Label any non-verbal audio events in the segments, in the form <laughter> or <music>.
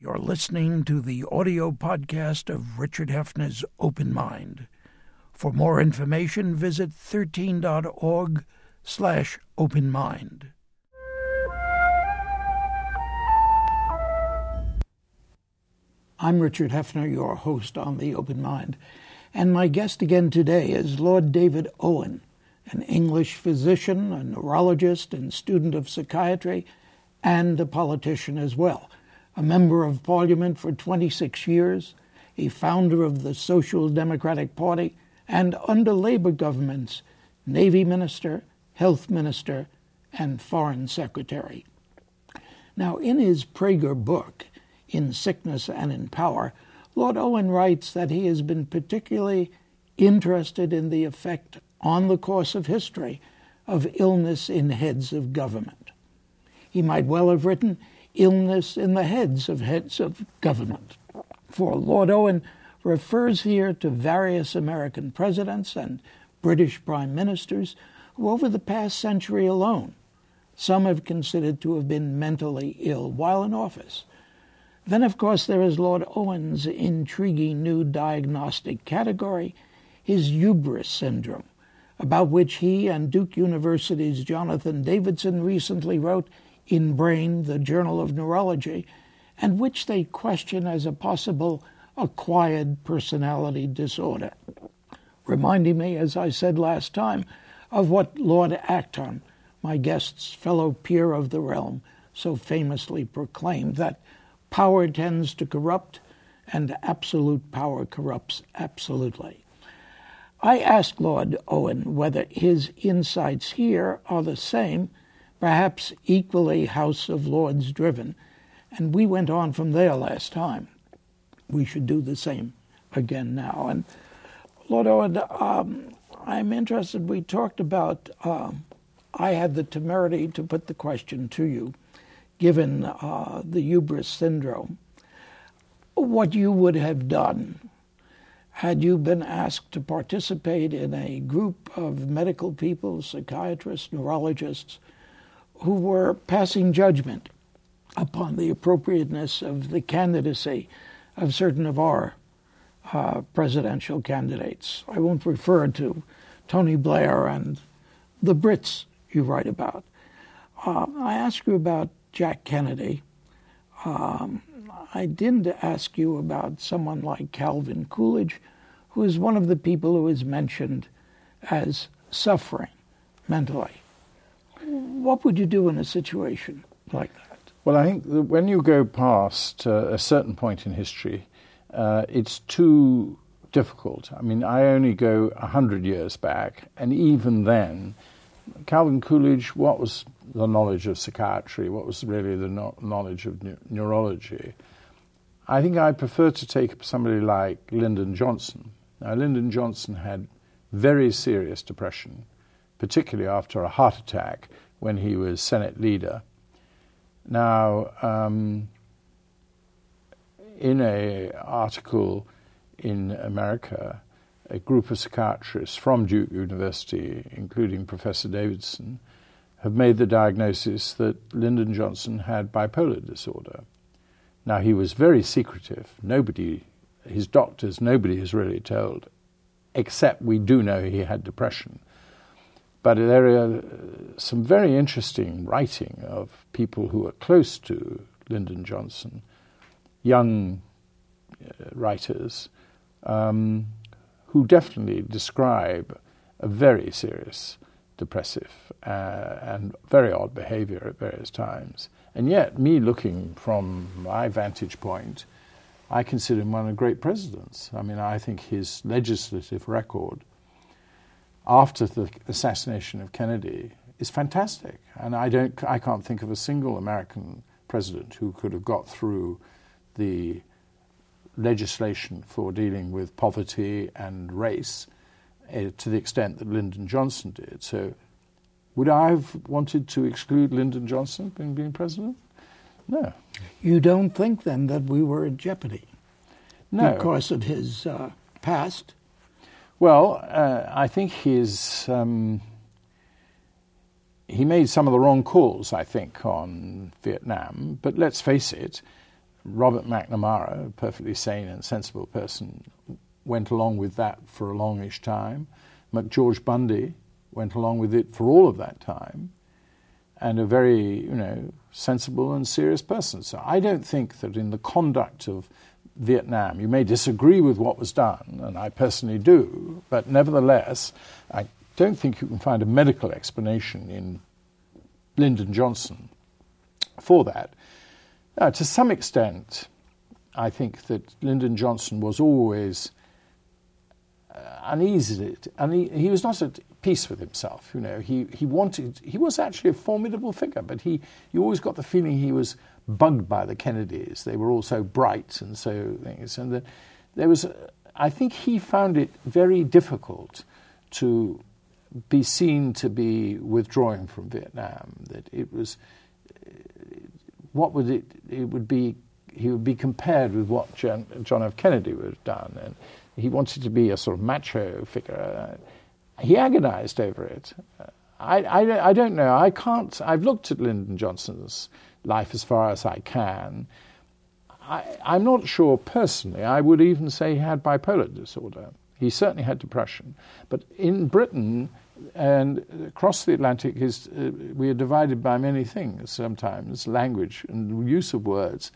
You're listening to the audio podcast of Richard Heffner's Open Mind. For more information, visit 13.org slash open mind. I'm Richard Heffner, your host on The Open Mind, and my guest again today is Lord David Owen, an English physician, a neurologist, and student of psychiatry, and a politician as well a member of parliament for 26 years, a founder of the Social Democratic Party, and under Labour governments, Navy Minister, Health Minister, and Foreign Secretary. Now, in his Praeger book, In Sickness and in Power, Lord Owen writes that he has been particularly interested in the effect on the course of history of illness in heads of government. He might well have written, illness in the heads of heads of government. For Lord Owen refers here to various American presidents and British prime ministers who, over the past century alone, some have considered to have been mentally ill while in office. Then, of course, there is Lord Owen's intriguing new diagnostic category, his hubris syndrome, about which he and Duke University's Jonathan Davidson recently wrote in Brain, the Journal of Neurology, and which they question as a possible acquired personality disorder. Reminding me, as I said last time, of what Lord Acton, my guest's fellow peer of the realm, so famously proclaimed that power tends to corrupt and absolute power corrupts absolutely. I asked Lord Owen whether his insights here are the same perhaps equally House of Lords driven. And we went on from there last time. We should do the same again now. And Lord Owen, um, I'm interested. We talked about, um, I had the temerity to put the question to you, given uh, the hubris syndrome, what you would have done had you been asked to participate in a group of medical people, psychiatrists, neurologists, who were passing judgment upon the appropriateness of the candidacy of certain of our uh, presidential candidates. I won't refer to Tony Blair and the Brits you write about. Uh, I asked you about Jack Kennedy. Um, I didn't ask you about someone like Calvin Coolidge, who is one of the people who is mentioned as suffering mentally what would you do in a situation like that? Well, I think that when you go past uh, a certain point in history, uh, it's too difficult. I mean, I only go 100 years back, and even then, Calvin Coolidge, what was the knowledge of psychiatry? What was really the no- knowledge of ne- neurology? I think I prefer to take somebody like Lyndon Johnson. Now, Lyndon Johnson had very serious depression particularly after a heart attack when he was Senate leader. Now, um, in an article in America, a group of psychiatrists from Duke University, including Professor Davidson, have made the diagnosis that Lyndon Johnson had bipolar disorder. Now, he was very secretive. Nobody, his doctors, nobody has really told, except we do know he had depression. But there are some very interesting writing of people who are close to Lyndon Johnson, young uh, writers, um, who definitely describe a very serious depressive uh, and very odd behavior at various times. And yet, me looking from my vantage point, I consider him one of the great presidents. I mean, I think his legislative record after the assassination of Kennedy is fantastic. And I, don't, I can't think of a single American president who could have got through the legislation for dealing with poverty and race uh, to the extent that Lyndon Johnson did. So, would I have wanted to exclude Lyndon Johnson from being president? No. You don't think then that we were in jeopardy? No. Because of his uh, past? Well, uh, I think his um, he made some of the wrong calls. I think on Vietnam, but let's face it, Robert McNamara, a perfectly sane and sensible person, went along with that for a longish time. McGeorge Bundy went along with it for all of that time, and a very, you know, sensible and serious person. So I don't think that in the conduct of Vietnam, you may disagree with what was done, and I personally do, but nevertheless, I don't think you can find a medical explanation in Lyndon Johnson for that. Now, to some extent, I think that Lyndon Johnson was always uh, uneasy. Une- he was not at peace with himself. You know, he, he wanted. He was actually a formidable figure, but he you always got the feeling he was bugged by the Kennedys. They were all so bright and so things, and the, there was. I think he found it very difficult to be seen to be withdrawing from Vietnam. That it was, what would it? It would be. He would be compared with what John, John F. Kennedy would have done, and he wanted to be a sort of macho figure. He agonized over it. I, I, I don't know. I can't. I've looked at Lyndon Johnson's life as far as I can. I, I'm not sure personally. I would even say he had bipolar disorder. He certainly had depression. But in Britain and across the Atlantic, uh, we are divided by many things sometimes language and use of words.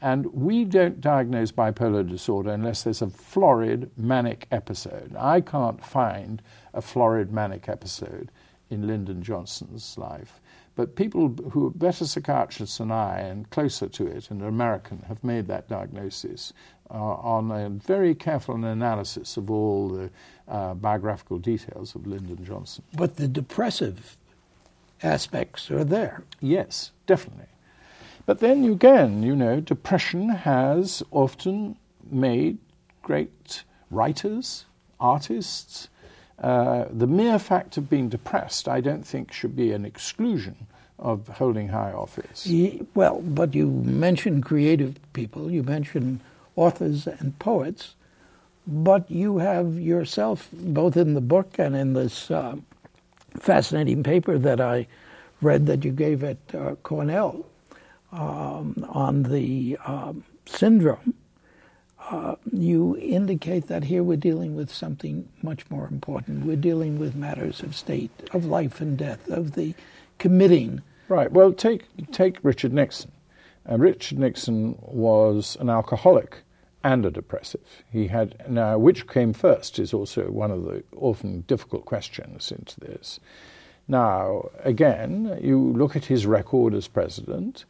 And we don't diagnose bipolar disorder unless there's a florid manic episode. I can't find a florid manic episode in Lyndon Johnson's life. But people who are better psychiatrists than I and closer to it and are American have made that diagnosis uh, on a very careful analysis of all the uh, biographical details of Lyndon Johnson. But the depressive aspects are there. Yes, definitely. But then again, you know, depression has often made great writers, artists. Uh, the mere fact of being depressed, I don't think, should be an exclusion of holding high office. Well, but you mentioned creative people, you mentioned authors and poets, but you have yourself, both in the book and in this uh, fascinating paper that I read that you gave at uh, Cornell um, on the um, syndrome, uh, you indicate that here we're dealing with something much more important. We're dealing with matters of state, of life and death, of the committing. Right. Well, take take Richard Nixon. Uh, Richard Nixon was an alcoholic and a depressive. He had now which came first is also one of the often difficult questions into this. Now, again, you look at his record as president,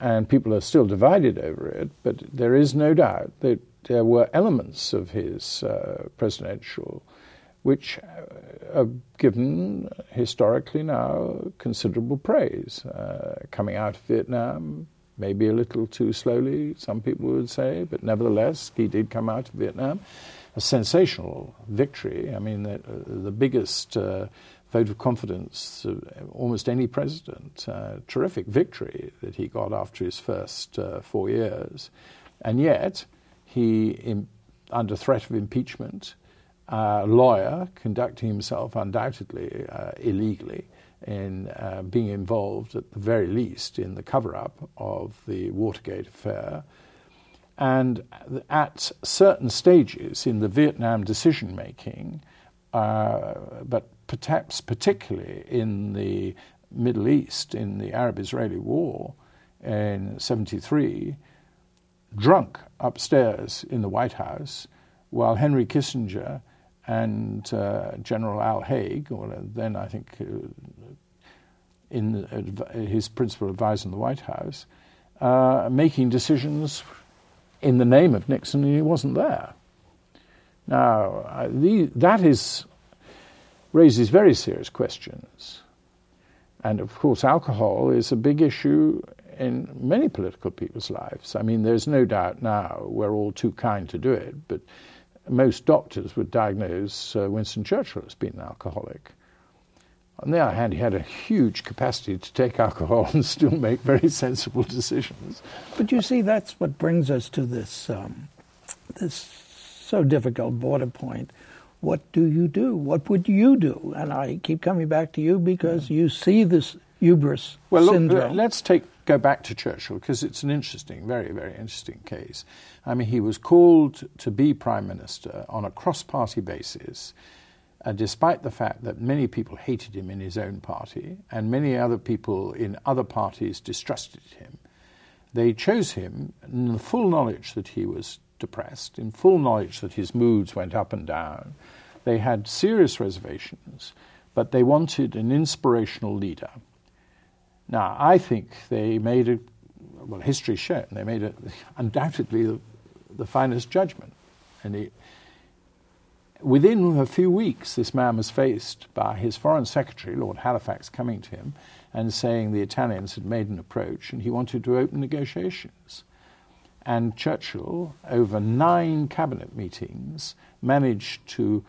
and people are still divided over it, but there is no doubt that there were elements of his uh, presidential which uh, are given historically now considerable praise. Uh, coming out of Vietnam, maybe a little too slowly, some people would say, but nevertheless, he did come out of Vietnam. A sensational victory. I mean, the, the biggest uh, vote of confidence of almost any president. Uh, terrific victory that he got after his first uh, four years. And yet, he, in, under threat of impeachment, a lawyer conducting himself undoubtedly uh, illegally in uh, being involved, at the very least, in the cover up of the Watergate affair. And at certain stages in the Vietnam decision making, uh, but perhaps particularly in the Middle East, in the Arab Israeli War in 73, drunk upstairs in the White House while Henry Kissinger and uh, General Al Haig, or then I think uh, in uh, his principal advisor in the White House, uh, making decisions in the name of Nixon, and he wasn't there. Now, the, that is, raises very serious questions. And of course, alcohol is a big issue in many political people's lives. I mean, there's no doubt now we're all too kind to do it, but most doctors would diagnose uh, Winston Churchill as being an alcoholic. On the other hand, he had a huge capacity to take <laughs> alcohol and still make very <laughs> sensible decisions. But you see, that's what brings us to this um, this so difficult border point. What do you do? What would you do? And I keep coming back to you because yeah. you see this hubris well, syndrome. Look, let's take go back to Churchill because it's an interesting, very, very interesting case. I mean, he was called to be Prime Minister on a cross party basis. Uh, despite the fact that many people hated him in his own party and many other people in other parties distrusted him, they chose him in the full knowledge that he was depressed, in full knowledge that his moods went up and down. They had serious reservations, but they wanted an inspirational leader. Now, I think they made a, well, history shown, they made a, undoubtedly the, the finest judgment. And he, within a few weeks, this man was faced by his foreign secretary, Lord Halifax, coming to him and saying the Italians had made an approach and he wanted to open negotiations. And Churchill, over nine cabinet meetings, managed to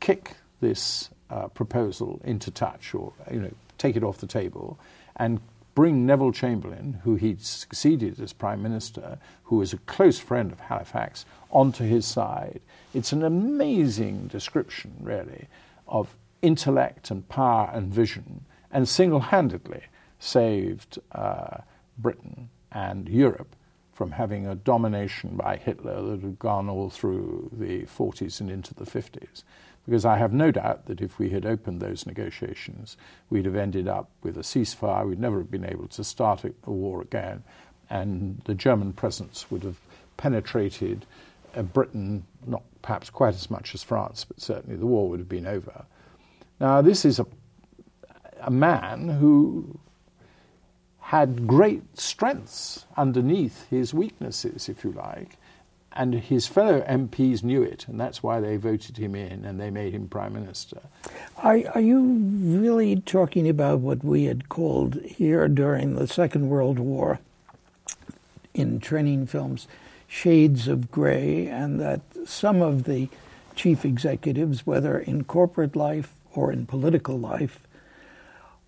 kick this uh, proposal into touch or you know, take it off the table and bring Neville Chamberlain, who he'd succeeded as Prime Minister, who was a close friend of Halifax, onto his side. It's an amazing description, really, of intellect and power and vision, and single handedly saved uh, Britain and Europe from having a domination by Hitler that had gone all through the 40s and into the 50s because I have no doubt that if we had opened those negotiations, we'd have ended up with a ceasefire. We'd never have been able to start a, war again, and the German presence would have penetrated uh, Britain, not perhaps quite as much as France, but certainly the war would have been over. Now, this is a, a man who had great strengths underneath his weaknesses, if you like, and his fellow MPs knew it, and that's why they voted him in and they made him prime minister. Are, are you really talking about what we had called here during the Second World War in training films shades of gray, and that some of the chief executives, whether in corporate life or in political life,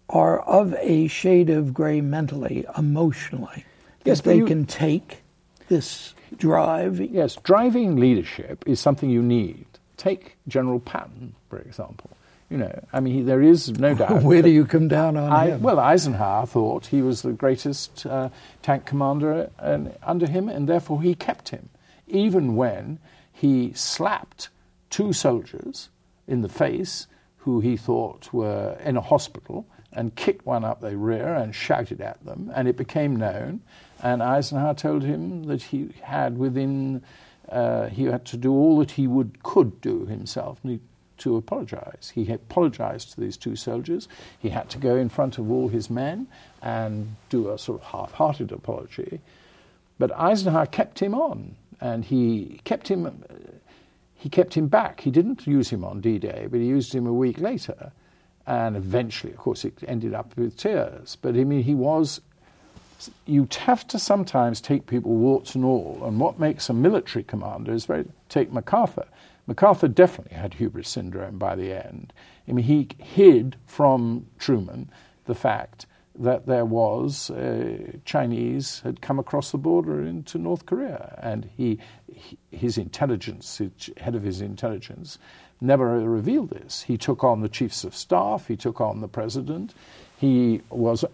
are of a shade of gray mentally, emotionally, yes, that they you, can take this drive. Yes, driving leadership is something you need. Take General Patton, for example. You know, I mean, there is no <laughs> doubt. Where do you come down on I, him? Well, Eisenhower thought he was the greatest uh, tank commander uh, under him, and therefore he kept him, even when he slapped two soldiers in the face who he thought were in a hospital and kicked one up the rear and shouted at them, and it became known. And Eisenhower told him that he had within, uh, he had to do all that he would could do himself to apologize. He apologized to these two soldiers. He had to go in front of all his men and do a sort of half-hearted apology. But Eisenhower kept him on, and he kept him. He kept him back. He didn't use him on D-Day, but he used him a week later, and eventually, of course, it ended up with tears. But I mean, he was you have to sometimes take people warts and all. And what makes a military commander is very. Take MacArthur. MacArthur definitely had hubris syndrome by the end. I mean, he hid from Truman the fact that there was uh, Chinese had come across the border into North Korea, and he, his intelligence, his head of his intelligence, never revealed this. He took on the chiefs of staff, he took on the president, he was,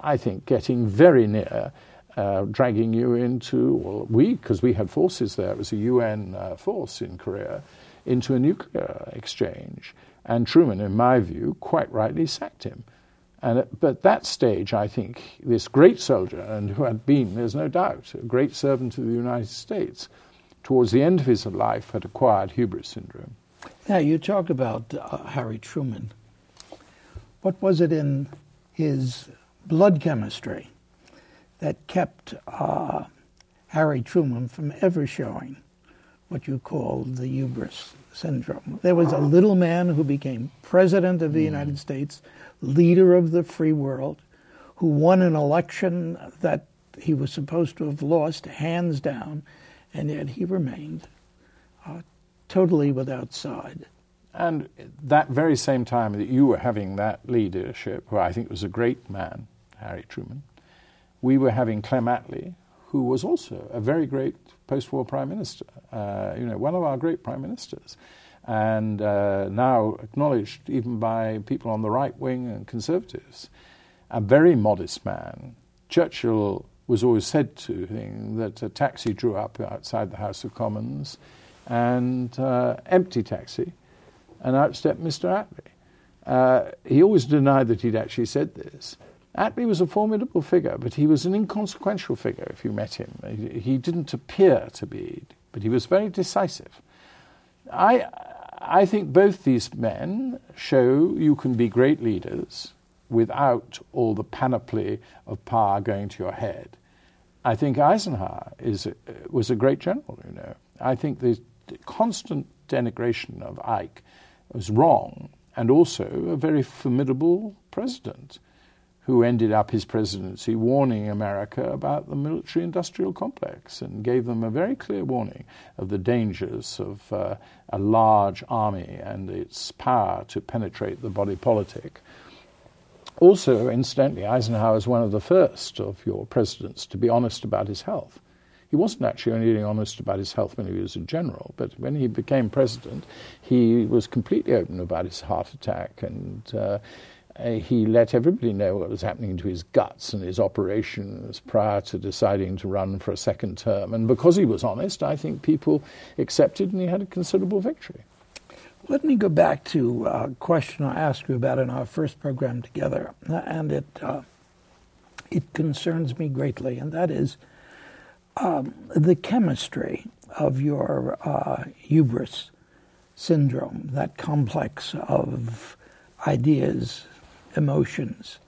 I think, getting very near uh, dragging you into, well, we, because we had forces there, it was a UN uh, force in Korea, into a nuclear exchange. And Truman, in my view, quite rightly sacked him. And at, but that stage, I think, this great soldier, and who had been, there's no doubt, a great servant of the United States, towards the end of his life had acquired hubris syndrome. Now, you talk about uh, Harry Truman what was it in his blood chemistry that kept uh, Harry Truman from ever showing what you call the hubris syndrome? There was a little man who became president of the mm. United States, leader of the free world, who won an election that he was supposed to have lost hands down, and yet he remained uh, totally without side. And that very same time that you were having that leadership, who I think was a great man, Harry Truman, we were having Clem Attlee, who was also a very great post-war prime minister, uh, you know, one of our great prime ministers, and uh, now acknowledged even by people on the right wing and conservatives. A very modest man, Churchill was always said to him that a taxi drew up outside the House of Commons, and uh, empty taxi, and out stepped Mr. Attlee. Uh, he always denied that he'd actually said this. Attlee was a formidable figure, but he was an inconsequential figure if you met him. He, he didn't appear to be, but he was very decisive. I, I think both these men show you can be great leaders without all the panoply of power going to your head. I think Eisenhower is, was a great general, you know. I think the constant denigration of Ike was wrong and also a very formidable president who ended up his presidency warning America about the military industrial complex and gave them a very clear warning of the dangers of uh, a large army and its power to penetrate the body politic. Also, incidentally, Eisenhower was one of the first of your presidents to be honest about his health. He wasn't actually only honest about his health when he was a general, but when he became president, he was completely open about his heart attack and uh, he let everybody know what was happening to his guts and his operations prior to deciding to run for a second term. And because he was honest, I think people accepted and he had a considerable victory. Let me go back to a question I asked you about in our first program together, and it uh, it concerns me greatly, and that is um, the chemistry of your uh, hubris syndrome, that complex of ideas, emotions.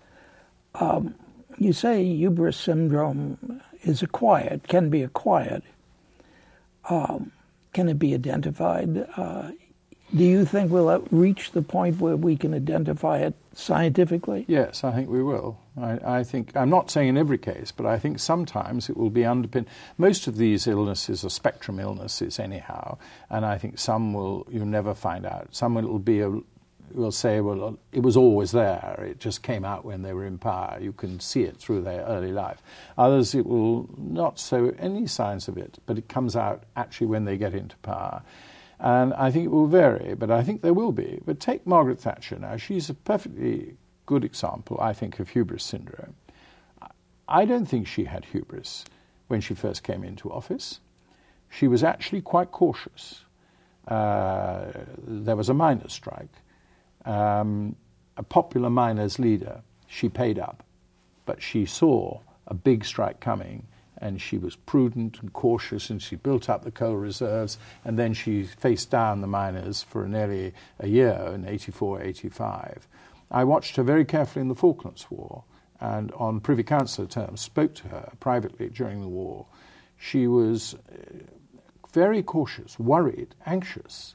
Um, you say hubris syndrome is acquired, can be acquired. Um, can it be identified? Uh, do you think we'll reach the point where we can identify it scientifically? Yes, I think we will. I, I, think I'm not saying in every case, but I think sometimes it will be underpinned. Most of these illnesses are spectrum illnesses, anyhow, and I think some will you never find out. Some will be a will say, well, it was always there. It just came out when they were in power. You can see it through their early life. Others, it will not show any signs of it, but it comes out actually when they get into power. And I think it will vary, but I think there will be. But take Margaret Thatcher now. She's a perfectly good example, I think, of hubris syndrome. I don't think she had hubris when she first came into office. She was actually quite cautious. Uh, there was a miners' strike. Um, a popular miners' leader, she paid up, but she saw a big strike coming and she was prudent and cautious and she built up the coal reserves and then she faced down the miners for nearly a year in 84 85 i watched her very carefully in the falklands war and on privy council terms spoke to her privately during the war. She was uh, very cautious worried anxious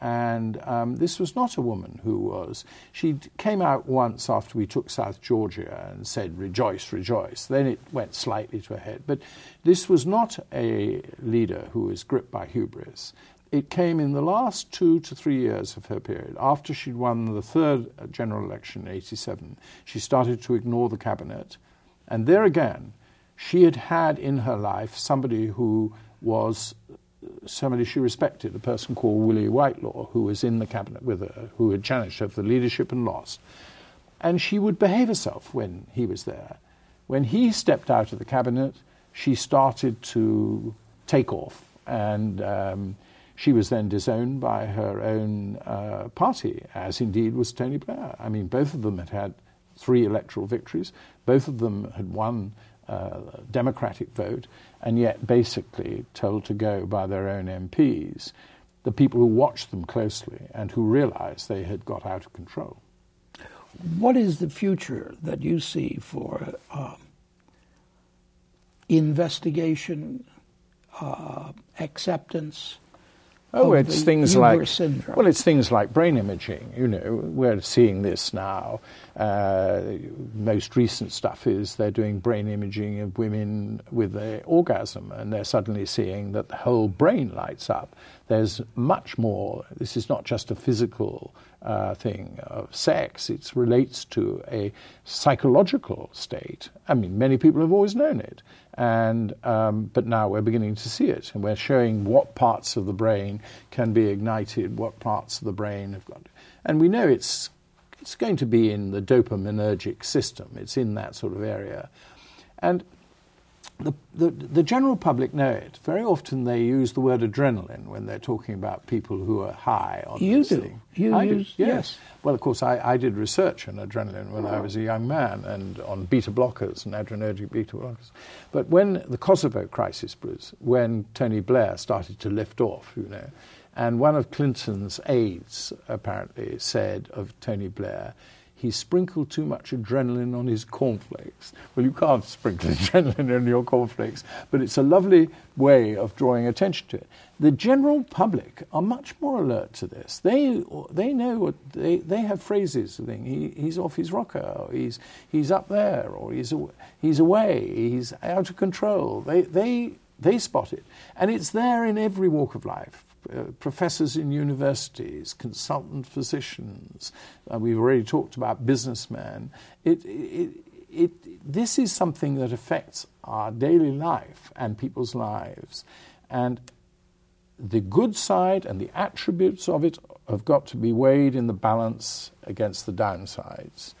and um, this was not a woman who was. She came out once after we took South Georgia and said, Rejoice, rejoice. Then it went slightly to her head. But this was not a leader who was gripped by hubris. It came in the last two to three years of her period. After she'd won the third general election in 87, she started to ignore the cabinet. And there again, she had had in her life somebody who was somebody she respected, a person called Willie Whitelaw, who was in the cabinet with her, who had challenged her for the leadership and lost. And she would behave herself when he was there. When he stepped out of the cabinet, she started to take off, and um, she was then disowned by her own uh, party, as indeed was Tony Blair. I mean, both of them had had three electoral victories, both of them had won uh, democratic vote, and yet basically told to go by their own MPs, the people who watched them closely and who realized they had got out of control. What is the future that you see for uh, investigation, uh, acceptance, Oh, it's things like syndrome. well, it's things like brain imaging. You know, we're seeing this now. Uh, most recent stuff is they're doing brain imaging of women with an orgasm, and they're suddenly seeing that the whole brain lights up. There's much more. This is not just a physical uh, thing of sex. It relates to a psychological state. I mean, many people have always known it, and um, but now we're beginning to see it, and we're showing what parts of the brain can be ignited, what parts of the brain have got, and we know it's it's going to be in the dopaminergic system. It's in that sort of area. And the, the, the, general public know it. Very often they use the word adrenaline when they're talking about people who are high on you do. thing. You I use, do, yes. yes. Well, of course, I, I did research on adrenaline when I oh. was a young man and on beta blockers and adrenergic beta blockers. But when the Kosovo crisis was, when Tony Blair started to lift off, you know, and one of Clinton's aides apparently said of Tony Blair, he sprinkled too much adrenaline on his cornflakes. Well, you can't sprinkle <laughs> adrenaline on your cornflakes, but it's a lovely way of drawing attention to it. The general public are much more alert to this. They, they know what they, they have phrases. Thing. He, he's off his rocker, or he's, he's up there, or he's, he's away, he's out of control. They, they, they spot it. And it's there in every walk of life uh, professors in universities, consultant physicians. Uh, we've already talked about businessmen. It, it, it, this is something that affects our daily life and people's lives. And the good side and the attributes of it have got to be weighed in the balance against the downsides.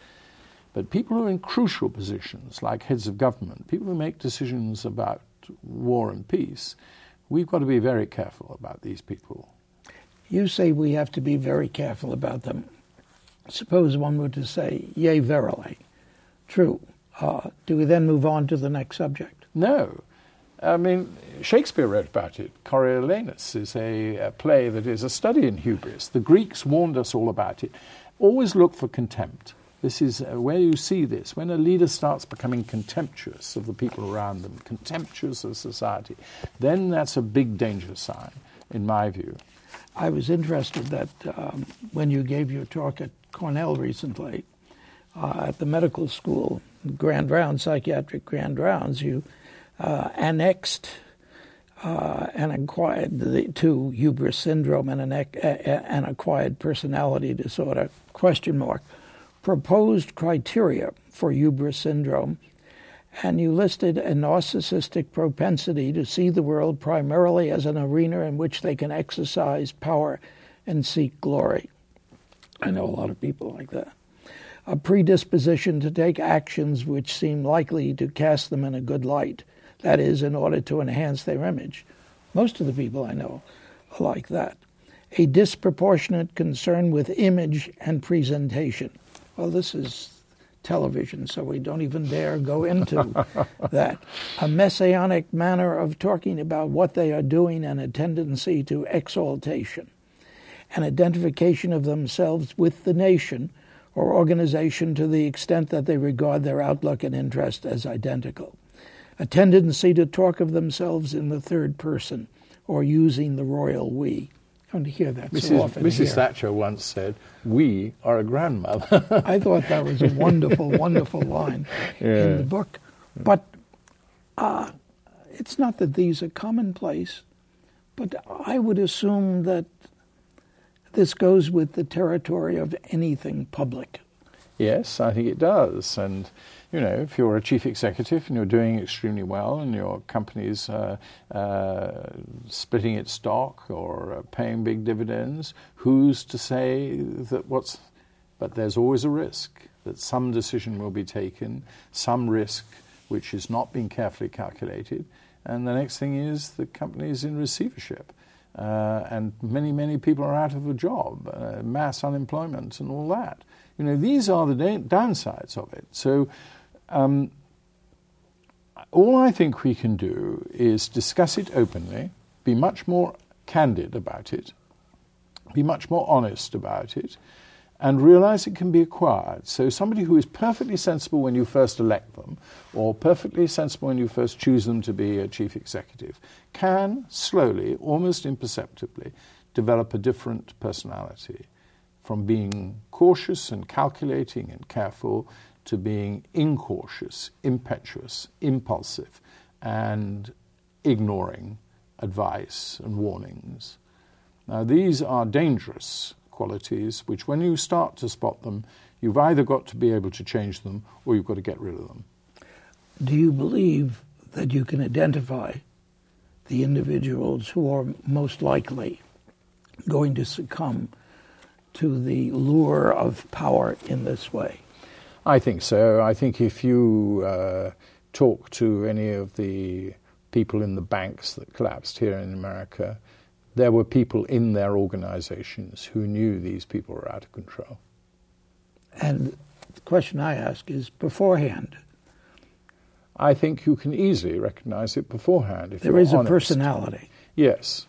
But people who are in crucial positions, like heads of government, people who make decisions about war and peace, we've got to be very careful about these people. You say we have to be very careful about them. Suppose one were to say, yea, verily. True. Uh, do we then move on to the next subject? No. I mean, Shakespeare wrote about it. Coriolanus is a, a play that is a study in hubris. The Greeks warned us all about it. Always look for contempt. This is uh, where you see this. When a leader starts becoming contemptuous of the people around them, contemptuous of society, then that's a big danger sign, in my view. I was interested that um, when you gave your talk at Cornell recently, uh, at the medical school, Grand Rounds, psychiatric Grand Rounds, you uh, annexed uh, and acquired the, to hubris syndrome and an, an acquired personality disorder question mark proposed criteria for hubris syndrome, and you listed a narcissistic propensity to see the world primarily as an arena in which they can exercise power and seek glory. I know a lot of people like that. A predisposition to take actions which seem likely to cast them in a good light, that is, in order to enhance their image. Most of the people I know are like that. A disproportionate concern with image and presentation well, this is television, so we don't even dare go into <laughs> that. A messianic manner of talking about what they are doing and a tendency to exaltation, an identification of themselves with the nation or organization to the extent that they regard their outlook and interest as identical, a tendency to talk of themselves in the third person or using the royal we don't hear that Mrs. so often. Mrs. Here. Thatcher once said, "We are a grandmother." <laughs> I thought that was a wonderful, <laughs> wonderful line yeah. in the book. But uh, it's not that these are commonplace, but I would assume that this goes with the territory of anything public. Yes, I think it does, and you know, if you're a chief executive and you're doing extremely well and your company's uh, uh, splitting its stock or uh, paying big dividends, who's to say that what's. But there's always a risk that some decision will be taken, some risk which is not being carefully calculated, and the next thing is the company is in receivership. Uh, and many, many people are out of a job, uh, mass unemployment, and all that. You know, these are the da- downsides of it. So um, all I think we can do is discuss it openly, be much more candid about it, be much more honest about it, and realize it can be acquired. So, somebody who is perfectly sensible when you first elect them, or perfectly sensible when you first choose them to be a chief executive, can slowly, almost imperceptibly, develop a different personality from being cautious and calculating and careful to being incautious, impetuous, impulsive, and ignoring advice and warnings. Now, these are dangerous qualities which, when you start to spot them, you've either got to be able to change them or you've got to get rid of them. Do you believe that you can identify the individuals who are most likely going to succumb to the lure of power in this way? I think so. I think if you uh, talk to any of the people in the banks that collapsed here in America, there were people in their organizations who knew these people were out of control. And the question I ask is beforehand. I think you can easily recognize it beforehand. If there is honest. a personality. Yes.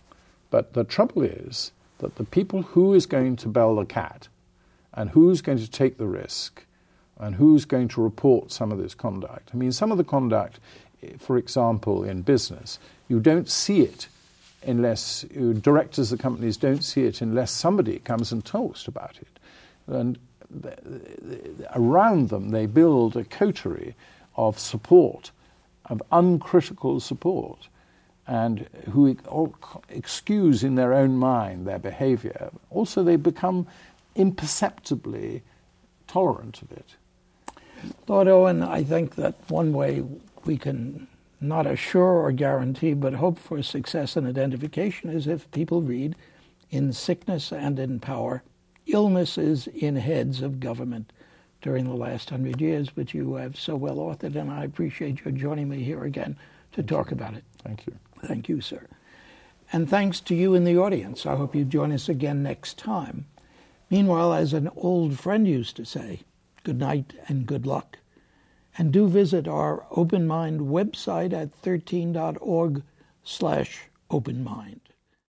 But the trouble is that the people who is going to bell the cat and who's going to take the risk and who's going to report some of this conduct. I mean, some of the conduct, eh, for example, in business, you don't see it unless you, directors of companies don't see it unless somebody comes and talks about it. And around them, they build a coterie of support, of uncritical support, and who excuse in their own mind their behavior. Also, they become imperceptibly tolerant of it. Lord Owen, I think that one way we can not assure or guarantee, but hope for success in identification is if people read in sickness and in power, illnesses in heads of government during the last hundred years, which you have so well authored, and I appreciate your joining me here again to talk about it. Thank you. Thank you, sir. And thanks to you in the audience. I hope you join us again next time. Meanwhile, as an old friend used to say, good night and good luck. And do visit our Open Mind website at 13.org slash openmind.